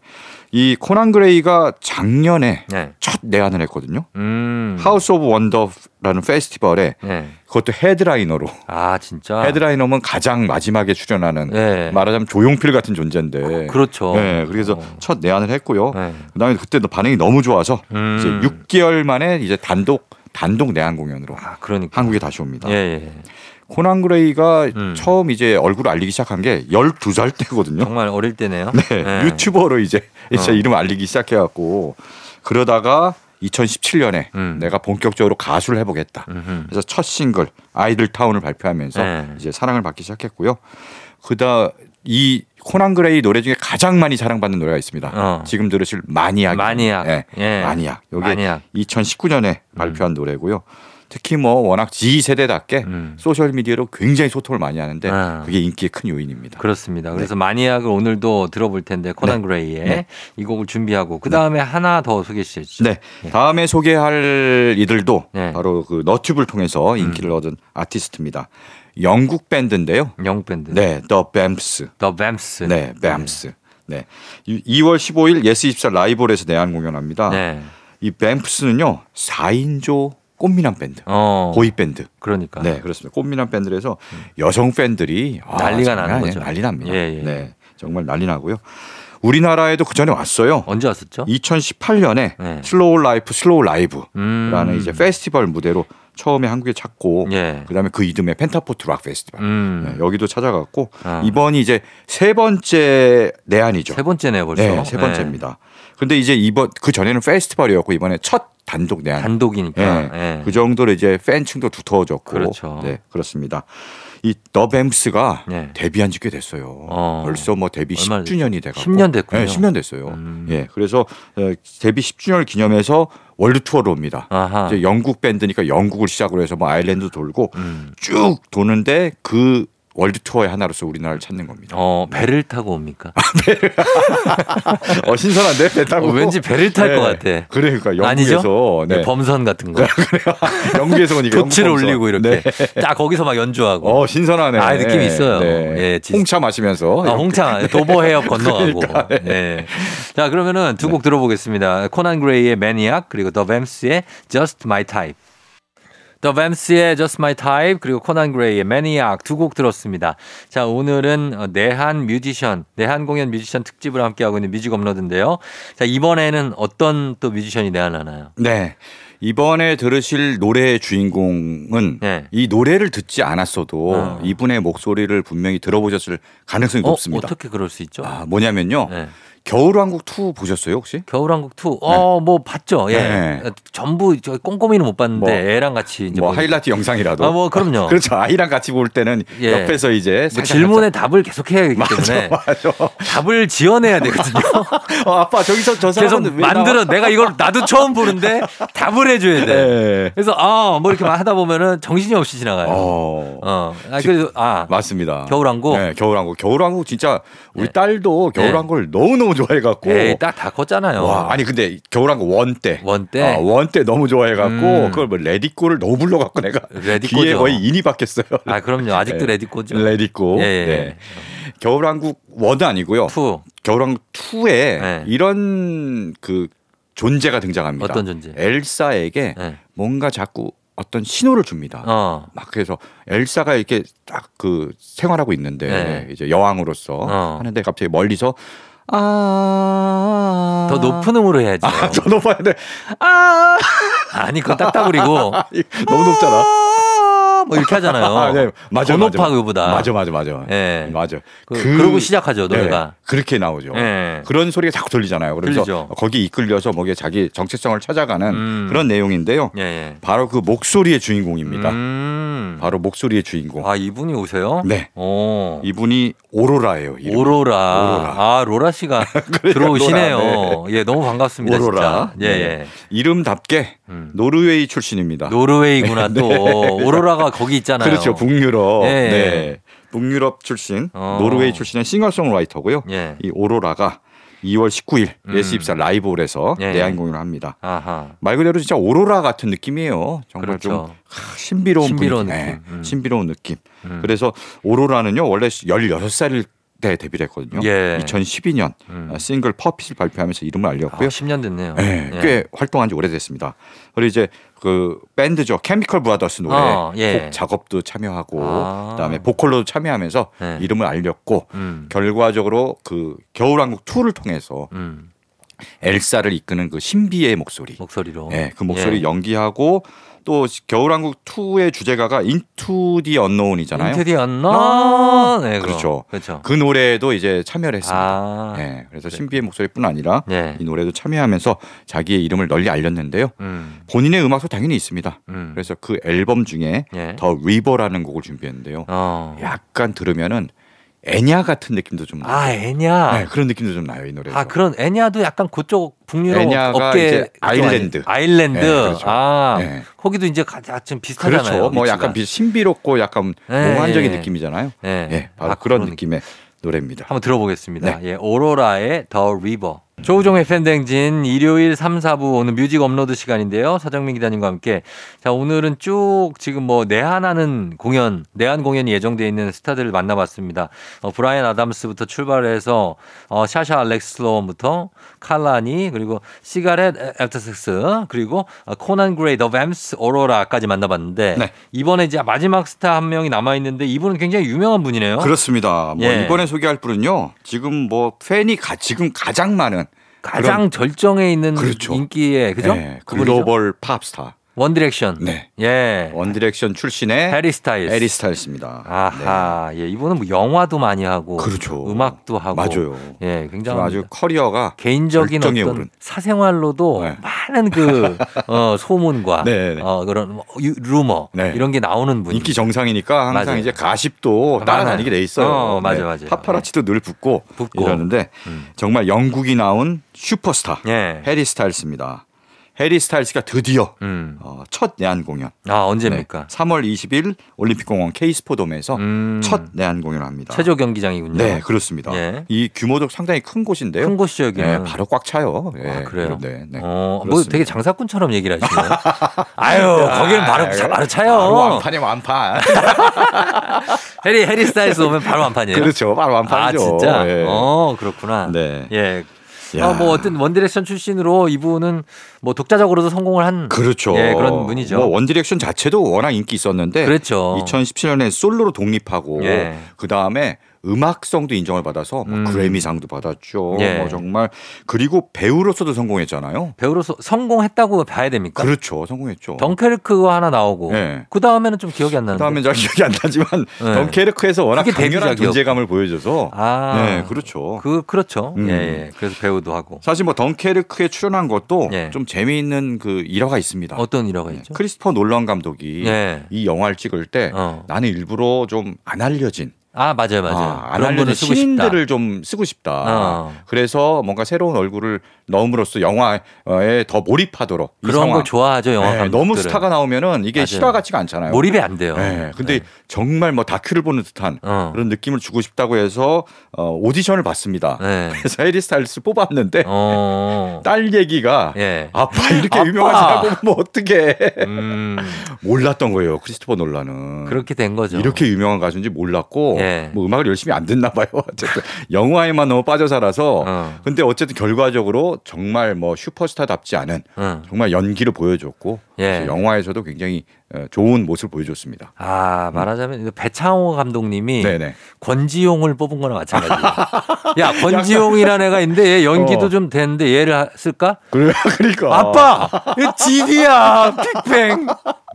S3: 이 코난 그레이가 작년에
S1: 네.
S3: 첫 내한을 했거든요.
S1: 음.
S3: 하우스 오브 원더라는 페스티벌에
S1: 예.
S3: 그것도 headliner로.
S1: 아, 진짜.
S3: headliner면 가장 마지막에 출연하는
S1: 예.
S3: 말하자면 조용필 같은 존재인데.
S1: 그렇죠.
S3: 네, 그래서
S1: 어.
S3: 첫 내한을 했고요.
S1: 네.
S3: 그다음에 그때 반응이 너무 좋아서
S1: 음.
S3: 이제 6개월 만에 이제 단독 단독 내한 공연으로
S1: 아, 그러니까.
S3: 한국에 다시 옵니다.
S1: 예, 예.
S3: 코난 그레이가
S1: 음.
S3: 처음 이제 얼굴을 알리기 시작한 게 12살 때거든요.
S1: 정말 어릴 때네요. [laughs]
S3: 네,
S1: 예.
S3: 유튜버로 이제 제
S1: 어.
S3: 이름 알리기 시작해 갖고 그러다가 2017년에
S1: 음.
S3: 내가 본격적으로 가수를 해보겠다.
S1: 음흠.
S3: 그래서 첫 싱글 Idle Town을 발표하면서
S1: 네.
S3: 이제 사랑을 받기 시작했고요. 그다음 이 코난 그레이 노래 중에 가장 많이 사랑받는 노래가 있습니다.
S1: 어.
S3: 지금 들으실
S1: Maniac. Maniac.
S3: 네,
S1: 예.
S3: Maniac. 여기
S1: Maniac.
S3: 2019년에 발표한 노래고요. 특히 뭐 워낙 Z 세대답게
S1: 음.
S3: 소셜 미디어로 굉장히 소통을 많이 하는데
S1: 아.
S3: 그게 인기의 큰 요인입니다.
S1: 그렇습니다. 그래서 Maniac을 오늘도 들어볼 텐데 코난
S3: 네.
S1: 그레이의
S3: 네.
S1: 이 곡을 준비하고 그 다음에 하나 더 소개해 주시죠.
S3: 네. 다음에 소개할 이들도
S1: 네. 음.
S3: 바로 그 너튜브를 통해서 인기를 얻은 아티스트입니다. 영국 밴드인데요.
S1: 영국 밴드.
S3: 네, The Vamps.
S1: The.
S3: 네, Vamps. 네. 2월 15일 예스24 라이브홀에서 내한 공연합니다.
S1: 네.
S3: 이 Vamps는요 4인조 꽃미남 밴드,
S1: 어.
S3: 보이 밴드.
S1: 그러니까.
S3: 네, 그렇습니다. 꽃미남 밴드에서 여성 팬들이 아,
S1: 난리가 나는. 거죠.
S3: 난리 납니다.
S1: 예, 예.
S3: 네, 정말 난리 나고요. 우리나라에도 그 전에 왔어요.
S1: 언제 왔었죠?
S3: 2018년에
S1: 네.
S3: Slow Life Slow Live라는
S1: 음.
S3: 이제 페스티벌 무대로 처음에 한국에 찾고
S1: 예.
S3: 그다음에 그 이듬해 펜타포트 락 페스티벌
S1: 음.
S3: 네, 여기도 찾아갔고
S1: 아.
S3: 이번이 이제 세 번째 내한이죠.
S1: 세 번째네요, 벌써.
S3: 네, 세 번째입니다. 근데 이제 이번 그 전에는 페스티벌이었고 이번에 첫 단독
S1: 네.
S3: 내한.
S1: 단독이니까.
S3: 예,
S1: 예.
S3: 그 정도로 이제 팬층도 두터워졌고.
S1: 그렇죠.
S3: 네, 그렇습니다. 이 The Vamps가
S1: 네.
S3: 데뷔한 지 꽤 됐어요.
S1: 어.
S3: 벌써 뭐 데뷔
S1: 얼마나
S3: 10주년이 돼가고.
S1: 10년 됐군요.
S3: 네, 10년 됐어요.
S1: 음.
S3: 예, 그래서 어, 데뷔 10주년을 기념해서 월드 투어를 옵니다.
S1: 아하.
S3: 이제 영국 밴드니까 영국을 시작으로 해서 뭐 아일랜드 돌고
S1: 음.
S3: 쭉 도는데 그 월드 투어의 하나로서 우리나라를 찾는 겁니다.
S1: 어, 배를 타고 옵니까? [laughs]
S3: 어, 신선한데 배 타고.
S1: 어, 왠지 배를 탈것 같아.
S3: 그러니까 영국에서
S1: 아니죠?
S3: 네.
S1: 네, 범선 같은 거.
S3: 영국에서 오니까 영국
S1: 올리고. 이렇게.
S3: 네.
S1: 딱 거기서 막 연주하고.
S3: 어 신선하네.
S1: 아, 느낌 있어요. 예, 지-
S3: 홍차 마시면서.
S1: 아, 홍창 도보 해협 [laughs] 건너가고.
S3: 그러니까,
S1: 네. 자 그러면은 두 곡 들어보겠습니다. 코난 그레이의 매니악 그리고 더 뱀스의 Just My Type. 더 뱀스의 Just My Type 그리고 코난 그레이의 매니악 두곡 들었습니다. 자 오늘은 어, 내한 뮤지션 내한 공연 뮤지션 특집을 함께 하고 있는 뮤직 업로드인데요. 자 이번에는 어떤 또 뮤지션이 내한하나요?
S3: 네. 이번에 들으실 노래의 주인공은
S1: 네.
S3: 이 노래를 듣지 않았어도
S1: 어.
S3: 이분의 목소리를 분명히 들어보셨을 가능성이
S1: 어,
S3: 높습니다.
S1: 어떻게 그럴 수 있죠?
S3: 아, 뭐냐면요.
S1: 네.
S3: 겨울왕국 2 보셨어요, 혹시?
S1: 겨울왕국 2. 어, 뭐 봤죠. 예.
S3: 네.
S1: 전부 저 꼼꼼히는 못 봤는데
S3: 뭐,
S1: 애랑 같이 이제
S3: 뭐
S1: 보니까.
S3: 하이라이트 영상이라도.
S1: 아, 뭐 그럼요. [laughs]
S3: 그렇죠. 아이랑 같이 볼 때는
S1: 예.
S3: 옆에서 이제
S1: 뭐
S3: 살짝
S1: 질문에 답을 계속 해야 하기 때문에
S3: 맞아.
S1: 답을 지어내야 되거든요. [laughs]
S3: 어, 아빠 저기서 저
S1: 계속 만들어? 내가 이걸 나도 처음 보는데 답을 해줘야 돼.
S3: 네.
S1: 그래서 아 뭐 이렇게 막 하다 보면은 정신이 없이 지나가요. 어.
S3: 어.
S1: 아 그래도 아
S3: 맞습니다.
S1: 겨울왕국?
S3: 네, 겨울왕국. 겨울왕국 진짜 우리
S1: 네.
S3: 딸도 겨울왕국을 너무 너무 좋아해갖고.
S1: 에이 딸 다 컸잖아요.
S3: 와, 아니 근데 겨울왕국 one 때.
S1: One 때?
S3: 아, one 때 너무 좋아해갖고
S1: 음.
S3: 그걸 뭐 Let It Go를 너무 불러갖고 내가 [laughs]
S1: Let It Go죠.
S3: 귀에 거의 인이 박혔어요.
S1: 아 그럼요. 아직도 [laughs]
S3: 네.
S1: 레디코죠.
S3: 레디꼬.
S1: 예, 예.
S3: 네. 겨울왕국 one은 아니고요.
S1: Two
S3: 겨울왕국 2에
S1: 네.
S3: 이런 그 존재가 등장합니다.
S1: 어떤 존재?
S3: 엘사에게
S1: 네.
S3: 뭔가 자꾸 어떤 신호를 줍니다.
S1: 어.
S3: 막 그래서 엘사가 이렇게 딱 그 생활하고 있는데
S1: 네.
S3: 이제 여왕으로서
S1: 어.
S3: 하는데 갑자기 멀리서 아.
S1: 더 높은 음으로 해야지.
S3: 아, 더 높아야 돼. 아.
S1: 아니 그건 딱따구리고 [laughs]
S3: 너무 높잖아.
S1: 뭐 이렇게 하잖아요. [laughs]
S3: 아, 네. 맞아.
S1: 높아 그보다.
S3: 맞아, 맞아, 맞아.
S1: 예.
S3: 맞아.
S1: 그, 그 러고 시작하죠 노래가.
S3: 네, 그렇게 나오죠.
S1: 예.
S3: 그런 소리가 자꾸 들리잖아요. 그래서
S1: 들리죠.
S3: 거기 이끌려서 뭐게 자기 정체성을 찾아가는
S1: 음.
S3: 그런 내용인데요.
S1: 예. 예.
S3: 바로 그 목소리의 주인공입니다.
S1: 음.
S3: 바로 목소리의 주인공.
S1: 아 이분이 오세요?
S3: 네.
S1: 오.
S3: 이분이 오로라예요. 이름이.
S1: 오로라.
S3: 오로라.
S1: 아 로라 씨가 [laughs] 들어오시네요. 예, 너무 반갑습니다.
S3: 오로라.
S1: 예, 예.
S3: 네. 이름답게
S1: 음.
S3: 노르웨이 출신입니다.
S1: 노르웨이구나 [laughs] 또
S3: 네.
S1: 오로라가 거기 있잖아요.
S3: 그렇죠. 북유럽.
S1: 예.
S3: 네. 북유럽 출신
S1: 어.
S3: 노르웨이 출신의 싱어송라이터고요.
S1: 예.
S3: 이 오로라가 2월 19일
S1: 음.
S3: 예스24 라이브홀에서
S1: 예.
S3: 내한 공연을 합니다.
S1: 아하.
S3: 말 그대로 진짜 오로라 같은 느낌이에요. 정말 좀
S1: 그렇죠.
S3: 하, 신비로운
S1: 신비로운
S3: 분위기.
S1: 느낌. 음.
S3: 신비로운 느낌.
S1: 음.
S3: 그래서 오로라는요 원래 16살 때 데뷔를 했거든요.
S1: 예.
S3: 2012년
S1: 음.
S3: 싱글 Puppet을 발표하면서 이름을
S1: 아,
S3: 알렸고요.
S1: 10년 됐네요.
S3: 네,
S1: 예.
S3: 꽤 활동한 지 오래됐습니다. 그리고 이제 그 밴드죠. Chemical Brothers 노래
S1: 어, 예.
S3: 곡 작업도 참여하고
S1: 아.
S3: 그다음에 보컬로도 참여하면서
S1: 네.
S3: 이름을 알렸고
S1: 음.
S3: 결과적으로 그 겨울왕국 2를 통해서
S1: 음.
S3: 엘사를 이끄는 그 신비의 목소리.
S1: 목소리로.
S3: 네, 그 목소리
S1: 예.
S3: 연기하고 또 겨울왕국 2의 주제가가 Into the Unknown이잖아요.
S1: Into the Unknown.
S3: 아,
S1: 네.
S3: 그렇죠.
S1: 그렇죠.
S3: 그 노래에도 이제 참여를 했습니다.
S1: 아.
S3: 네, 그래서 신비의 목소리뿐 아니라
S1: 예.
S3: 이 노래도 참여하면서 자기의 이름을 널리 알렸는데요.
S1: 음.
S3: 본인의 음악도 당연히 있습니다.
S1: 음.
S3: 그래서 그 앨범 중에
S1: 예.
S3: The River라는 곡을 준비했는데요.
S1: 어.
S3: 약간 들으면은 엔야 같은 느낌도 좀 나요.
S1: 아, 엔야.
S3: 네, 그런 느낌도 좀 나요 이 노래.
S1: 아, 그런 엔야도 약간 그쪽 북유럽
S3: 엔야가
S1: 업계
S3: 이제 아일랜드.
S1: 아일랜드.
S3: 네, 그렇죠.
S1: 아.
S3: 네.
S1: 거기도 이제 가장 좀 비슷하잖아요.
S3: 그렇죠. 뭐
S1: 위치가.
S3: 약간 비- 신비롭고 약간
S1: 네,
S3: 몽환적인
S1: 예.
S3: 느낌이잖아요.
S1: 예.
S3: 예, 바로
S1: 아,
S3: 그런
S1: 그런
S3: 느낌의 노래입니다.
S1: 한번 들어보겠습니다.
S3: 네.
S1: 예, 오로라의 The River. 조우종의 FM대행진 일요일 3, 4부 오늘 뮤직 업로드 시간인데요. 서정민 기자님과 함께. 자, 오늘은 쭉 지금 뭐 내한하는 공연, 내한 공연이 예정되어 있는 스타들을 만나봤습니다. 어, 브라이언 아담스부터 출발해서 어, 사샤 알렉스 슬론부터 칼라니 그리고 Cigarettes After Sex 그리고 어, 코난 그레이 The Vamps 오로라까지 만나봤는데
S3: 네.
S1: 이번에 이제 마지막 스타 한 명이 남아 있는데 이분은 굉장히 유명한 분이네요.
S3: 그렇습니다. 뭐
S1: 예.
S3: 이번에 소개할 분은요. 지금 뭐 팬이 가, 지금 가장 많은
S1: 가장 절정에 있는
S3: 그렇죠.
S1: 인기의 그죠?
S3: 예,
S1: 그분이죠?
S3: 글로벌 팝스타
S1: 원디렉션.
S3: 네.
S1: 예.
S3: 원디렉션 출신의
S1: 해리 스타일스.
S3: 에리 스타일스입니다.
S1: 아하. 예. 이분은 뭐 영화도 많이 하고
S3: 그렇죠.
S1: 음악도 하고
S3: 맞아요.
S1: 예, 굉장히
S3: 아주 커리어가
S1: 개인적인 어떤
S3: 오른.
S1: 사생활로도
S3: 네.
S1: 많은 그 [laughs] 어, 소문과
S3: 네, 네.
S1: 어, 그런 뭐 유- 루머
S3: 네.
S1: 이런 게 나오는 분.
S3: 인기 정상이니까 항상
S1: 맞아요.
S3: 이제 가십도 따라다니게 돼 있어요. 네.
S1: 어, 맞아, 맞아.
S3: 파파라치도 늘 붙고,
S1: 붙고.
S3: 이러는데
S1: 음.
S3: 정말 영국이 나온 슈퍼스타
S1: 예.
S3: 해리 스타일스입니다. 해리 스타일스가 드디어
S1: 음.
S3: 어, 첫 내한 공연.
S1: 아, 언제입니까?
S3: 3월 20일 올림픽공원 K스포돔에서
S1: 음.
S3: 첫 내한 공연을 합니다.
S1: 체조 경기장이군요.
S3: 네, 그렇습니다.
S1: 예.
S3: 이 규모도 상당히 큰 곳인데요.
S1: 큰 곳이죠, 여기는.
S3: 네, 바로 꽉 차요. 예,
S1: 아, 그래요?
S3: 네, 네.
S1: 어, 뭐
S3: 그렇습니다.
S1: 되게 장사꾼처럼 얘기를 하시네요. [laughs] 아유, 거기는 바로, 자- 바로 차요.
S3: 바로 완판이 완판. [laughs]
S1: 해리, 해리 스타일스 오면 바로 완판이에요.
S3: 그렇죠. 바로
S1: 아,
S3: 완판이죠.
S1: 진짜?
S3: 예.
S1: 어, 그렇구나.
S3: 네.
S1: 예.
S3: 야.
S1: 아, 뭐 어떤 원디렉션 출신으로 이분은 뭐 독자적으로도 성공을 한
S3: 그렇죠.
S1: 예, 그런 분이죠.
S3: 뭐 원디렉션 자체도 워낙 인기 있었는데
S1: 그렇죠.
S3: 2017년에 솔로로 독립하고
S1: 예.
S3: 그 다음에 음악성도 인정을 받아서 뭐
S1: 음.
S3: 그래미상도 받았죠.
S1: 예.
S3: 뭐 정말 그리고 배우로서도 성공했잖아요.
S1: 배우로서 성공했다고 봐야 됩니까?
S3: 그렇죠, 성공했죠.
S1: 덩케르크가 하나 나오고
S3: 예.
S1: 그 다음에는 좀 기억이 안 나는데.
S3: 그다음에 잘 기억이 안 나지만
S1: 네. [laughs]
S3: 덩케르크에서 워낙 강렬한. 존재감을 보여줘서
S1: 아,
S3: 네, 그렇죠.
S1: 그 그렇죠.
S3: 음.
S1: 예, 예. 그래서 배우도 하고
S3: 사실 뭐 덩케르크에 출연한 것도
S1: 예.
S3: 좀 재미있는 그 일화가 있습니다.
S1: 어떤 일화가
S3: 네,
S1: 있죠?
S3: 크리스토퍼 놀란 감독이
S1: 예.
S3: 이 영화를 찍을 때
S1: 어.
S3: 나는 일부러 좀 안 알려진
S1: 아 맞아요 맞아요.
S3: 아, 안 알려진
S1: 싶다.
S3: 신인들을 좀 쓰고 싶다.
S1: 어.
S3: 그래서 뭔가 새로운 얼굴을 넣음으로써 영화에 더 몰입하도록 이
S1: 그런. 걸 좋아하죠 영화
S3: 네. 너무 스타가 나오면은 이게
S1: 맞아요.
S3: 실화 같지가 않잖아요.
S1: 몰입이 안 돼요.
S3: 네, 근데
S1: 네.
S3: 정말 뭐 다큐를 보는 듯한
S1: 어.
S3: 그런 느낌을 주고 싶다고 해서 어, 오디션을 봤습니다.
S1: 네. [laughs]
S3: 그래서 해리 스타일스 뽑았는데
S1: 어. [laughs]
S3: 딸 얘기가
S1: 예.
S3: 아빠 이렇게
S1: 아빠.
S3: 유명한 사람 뽑으면 어떡해.
S1: 음. [laughs]
S3: 몰랐던 거예요. 크리스토퍼 놀라는.
S1: 그렇게 된 거죠.
S3: 이렇게 유명한 가수인지 몰랐고
S1: 예.
S3: 뭐 음악을 열심히 안 듣나 봐요. [laughs] 어쨌든 영화에만 너무 빠져 살아서
S1: 어.
S3: 근데 어쨌든 결과적으로 정말 뭐 슈퍼스타답지 않은
S1: 응.
S3: 정말 연기를 보여줬고
S1: 예.
S3: 영화에서도 굉장히 어, 좋은 모습을 보여줬습니다.
S1: 아 말하자면 이거 배창호 감독님이
S3: 네네.
S1: 권지용을 뽑은 거나 마찬가지야. [laughs] 야 권지용이라는 애가 있는데 얘 연기도
S3: 어.
S1: 좀 되는데 얘를 하- 쓸까?
S3: 그래, [laughs] 그러니까
S1: 아빠, 이거 지디야, 빅뱅.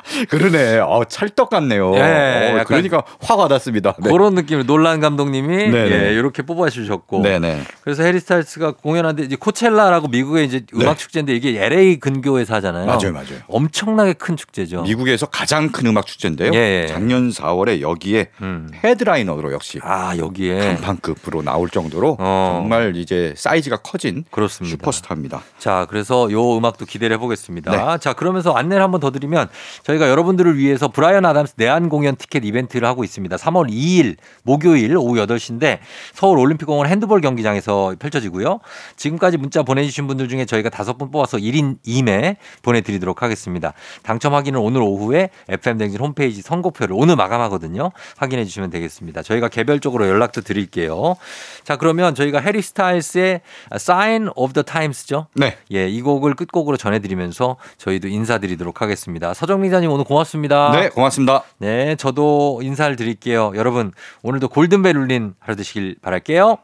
S1: [laughs]
S3: 그러네. 어, 찰떡 같네요.
S1: 예,
S3: 어,
S1: 약간
S3: 그러니까 화 받았습니다. 네.
S1: 그런 느낌으로 놀란 감독님이
S3: 네네.
S1: 예, 이렇게 뽑아주셨고.
S3: 네네.
S1: 그래서 해리 스타일스가 공연하는데 이제 코첼라라고 미국의 이제 음악 축제인데 이게 LA 근교에서 하잖아요.
S3: 네. 맞아요, 맞아요.
S1: 엄청나게 큰 축제죠.
S3: 미국에서 가장 큰 음악 축제인데요.
S1: 예, 예.
S3: 작년 4월에 여기에
S1: 음.
S3: 헤드라이너로 역시
S1: 아 여기에
S3: 간판급으로 나올 정도로
S1: 어.
S3: 정말 이제 사이즈가 커진
S1: 그렇습니다.
S3: 슈퍼스타입니다.
S1: 자, 그래서 요 음악도 기대를 해보겠습니다.
S3: 네.
S1: 자, 그러면서 안내를 한번 더 드리면 저희 가 여러분들을 위해서 브라이언 아담스 내한 공연 티켓 이벤트를 하고 있습니다. 3월 2일 목요일 오후 8시인데 서울 올림픽공원 핸드볼 경기장에서 펼쳐지고요. 지금까지 문자 보내주신 분들 중에 저희가 다섯 분 뽑아서 1인 2매 보내드리도록 하겠습니다. 당첨 확인은 오늘 오후에 FM댕진 홈페이지 선곡표를 오늘 마감하거든요. 확인해 주시면 되겠습니다. 저희가 개별적으로 연락도 드릴게요. 자, 그러면 저희가 해리 스타일스의 Sign of the Times죠.
S3: 네.
S1: 예, 이 곡을 끝곡으로 전해드리면서 저희도 인사드리도록 하겠습니다. 서정 기자님 오늘 고맙습니다.
S3: 네, 고맙습니다.
S1: 네, 저도 인사를 드릴게요. 여러분, 오늘도 골든벨 울린 하루 되시길 바랄게요.